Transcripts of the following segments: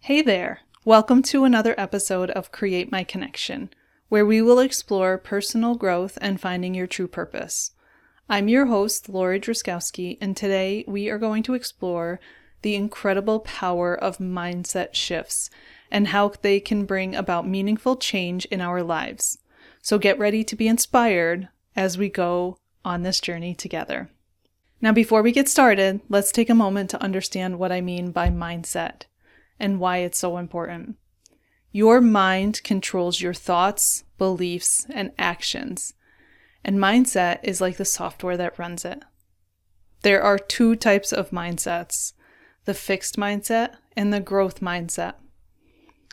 Hey there! Welcome to another episode of Create My Connection, where we will explore personal growth and finding your true purpose. I'm your host, Lori Drzazgowski, and today we are going to explore the incredible power of mindset shifts and how they can bring about meaningful change in our lives. So get ready to be inspired as we go on this journey together. Now, before we get started, let's take a moment to understand what I mean by mindset and why it's so important. Your mind controls your thoughts, beliefs, and actions, and mindset is like the software that runs it. There are two types of mindsets the fixed mindset and the growth mindset.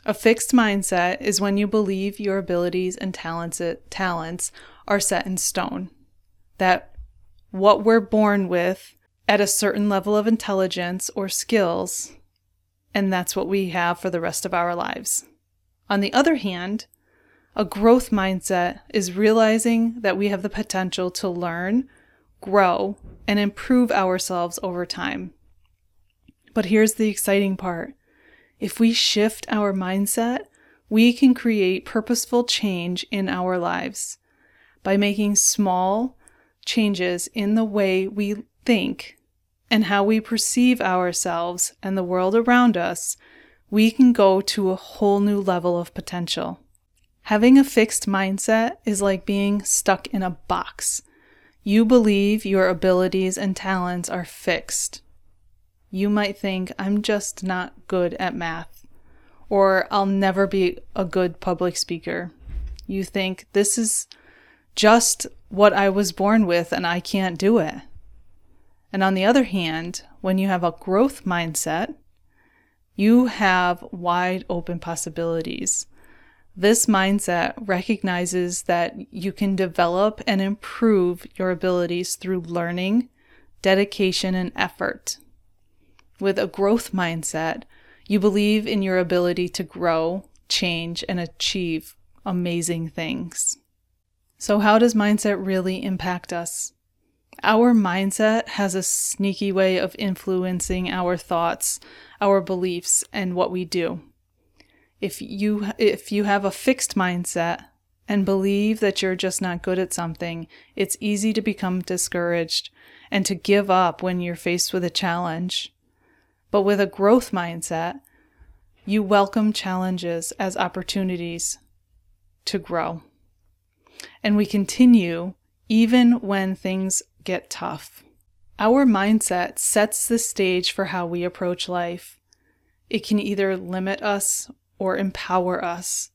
A fixed mindset is when you believe your abilities and talents, talents are set in stone, that what we're born with at a certain level of intelligence or skills and that's what we have for the rest of our lives. On the other hand, a growth mindset is realizing that we have the potential to learn, grow, and improve ourselves over time. But here's the exciting part if we shift our mindset, we can create purposeful change in our lives. By making small changes in the way we think, and how we perceive ourselves and the world around us, we can go to a whole new level of potential. Having a fixed mindset is like being stuck in a box. You believe your abilities and talents are fixed. You might think, I'm just not good at math, or I'll never be a good public speaker. You think, this is just what I was born with and I can't do it. And on the other hand, when you have a growth mindset, you have wide open possibilities. This mindset recognizes that you can develop and improve your abilities through learning, dedication, and effort. With a growth mindset, you believe in your ability to grow, change, and achieve amazing things. So, how does mindset really impact us? Our mindset has a sneaky way of influencing our thoughts, our beliefs, and what we do. If you if you have a fixed mindset and believe that you're just not good at something, it's easy to become discouraged and to give up when you're faced with a challenge. But with a growth mindset, you welcome challenges as opportunities to grow. And we continue even when things get tough. Our mindset sets the stage for how we approach life. It can either limit us or empower us.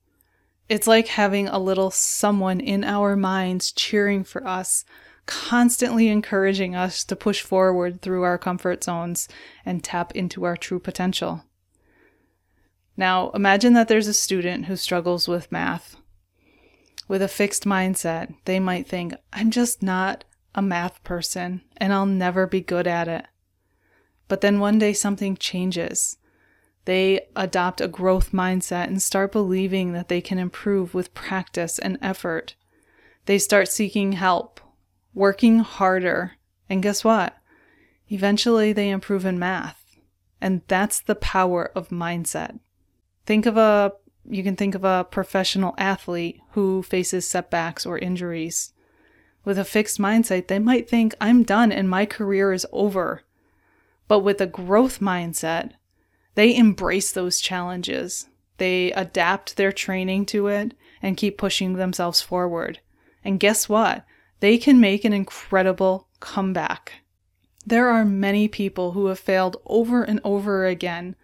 It's like having a little someone in our minds cheering for us, constantly encouraging us to push forward through our comfort zones and tap into our true potential. Now, imagine that there's a student who struggles with math. With a fixed mindset, they might think, I'm just not a math person and I'll never be good at it. But then one day something changes. They adopt a growth mindset and start believing that they can improve with practice and effort. They start seeking help, working harder, and guess what? Eventually they improve in math. And that's the power of mindset. Think of a you can think of a professional athlete who faces setbacks or injuries. With a fixed mindset, they might think, I'm done and my career is over. But with a growth mindset, they embrace those challenges. They adapt their training to it and keep pushing themselves forward. And guess what? They can make an incredible comeback. There are many people who have failed over and over again,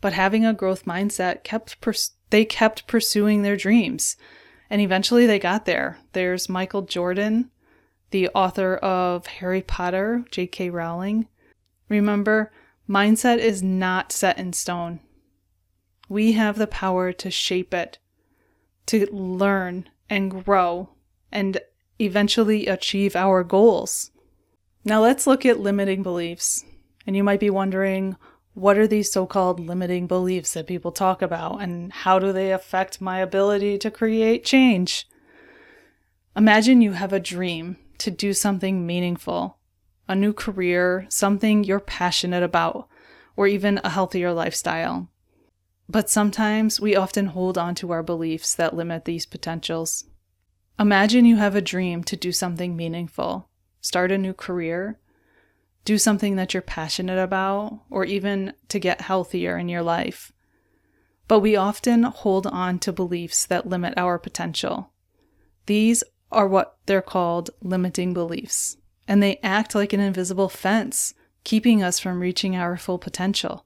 but having a growth mindset kept pers- they kept pursuing their dreams. And eventually they got there. There's Michael Jordan, the author of Harry Potter, J.K. Rowling. Remember, mindset is not set in stone. We have the power to shape it, to learn and grow, and eventually achieve our goals. Now let's look at limiting beliefs. And you might be wondering, what are these so called limiting beliefs that people talk about, and how do they affect my ability to create change? Imagine you have a dream to do something meaningful, a new career, something you're passionate about, or even a healthier lifestyle. But sometimes we often hold on to our beliefs that limit these potentials. Imagine you have a dream to do something meaningful, start a new career, do something that you're passionate about, or even to get healthier in your life. But we often hold on to beliefs that limit our potential. These are what they're called limiting beliefs, and they act like an invisible fence, keeping us from reaching our full potential.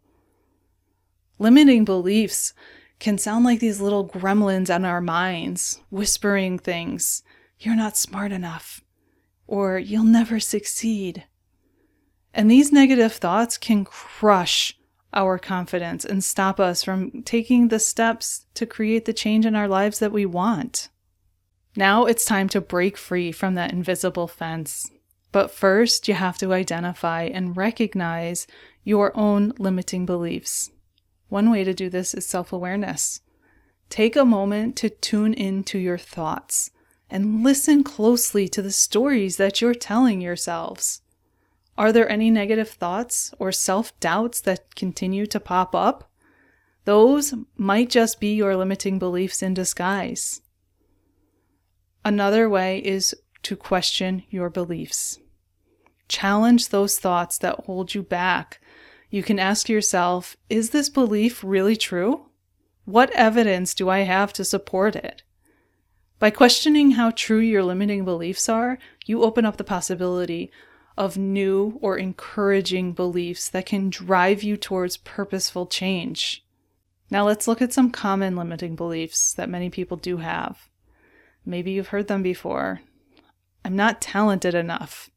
Limiting beliefs can sound like these little gremlins in our minds, whispering things you're not smart enough, or you'll never succeed. And these negative thoughts can crush our confidence and stop us from taking the steps to create the change in our lives that we want. Now it's time to break free from that invisible fence. But first, you have to identify and recognize your own limiting beliefs. One way to do this is self awareness. Take a moment to tune into your thoughts and listen closely to the stories that you're telling yourselves. Are there any negative thoughts or self doubts that continue to pop up? Those might just be your limiting beliefs in disguise. Another way is to question your beliefs. Challenge those thoughts that hold you back you can ask yourself Is this belief really true? What evidence do I have to support it? By questioning how true your limiting beliefs are, you open up the possibility of new or encouraging beliefs that can drive you towards purposeful change. Now, let's look at some common limiting beliefs that many people do have. Maybe you've heard them before. I'm not talented enough.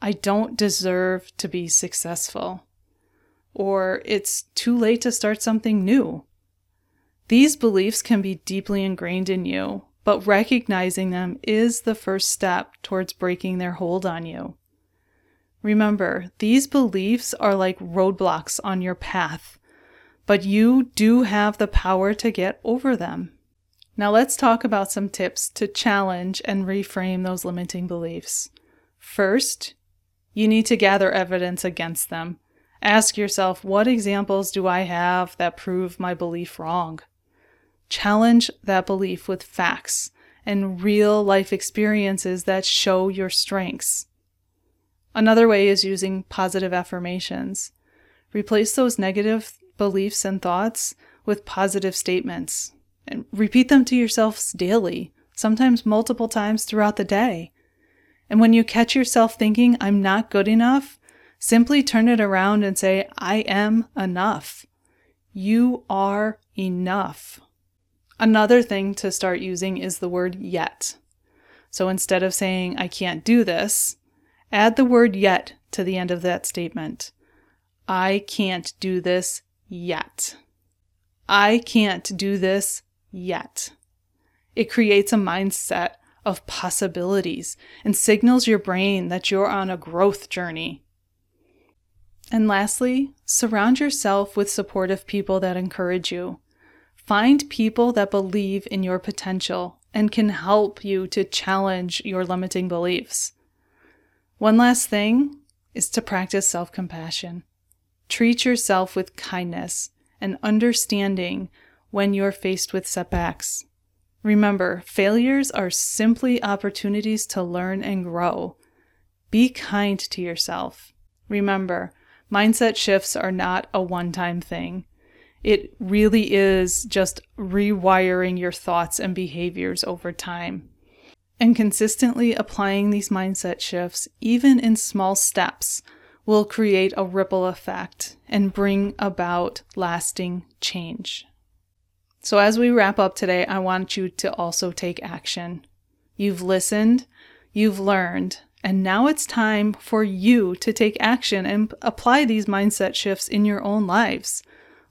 I don't deserve to be successful or it's too late to start something new. These beliefs can be deeply ingrained in you, but recognizing them is the first step towards breaking their hold on you. Remember, these beliefs are like roadblocks on your path, but you do have the power to get over them. Now, let's talk about some tips to challenge and reframe those limiting beliefs. First, you need to gather evidence against them. Ask yourself, what examples do I have that prove my belief wrong? Challenge that belief with facts and real life experiences that show your strengths. Another way is using positive affirmations. Replace those negative beliefs and thoughts with positive statements and repeat them to yourselves daily, sometimes multiple times throughout the day. And when you catch yourself thinking, I'm not good enough, Simply turn it around and say, I am enough. You are enough. Another thing to start using is the word yet. So instead of saying, I can't do this, add the word yet to the end of that statement. I can't do this yet. I can't do this yet. It creates a mindset of possibilities and signals your brain that you're on a growth journey. And lastly, surround yourself with supportive people that encourage you. Find people that believe in your potential and can help you to challenge your limiting beliefs. One last thing is to practice self compassion. Treat yourself with kindness and understanding when you're faced with setbacks. Remember, failures are simply opportunities to learn and grow. Be kind to yourself. Remember, mindset shifts are not a one time thing. It really is just rewiring your thoughts and behaviors over time. And consistently applying these mindset shifts, even in small steps, will create a ripple effect and bring about lasting change. So, as we wrap up today, I want you to also take action. You've listened, you've learned, and now it's time for you to take action and apply these mindset shifts in your own lives.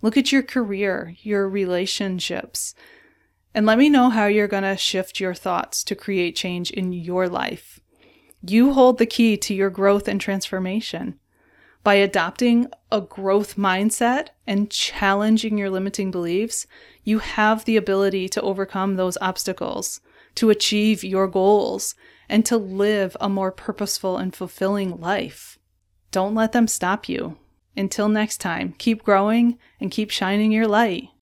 Look at your career, your relationships, and let me know how you're going to shift your thoughts to create change in your life. You hold the key to your growth and transformation. By adopting a growth mindset and challenging your limiting beliefs, you have the ability to overcome those obstacles, to achieve your goals, and to live a more purposeful and fulfilling life. Don't let them stop you. Until next time, keep growing and keep shining your light.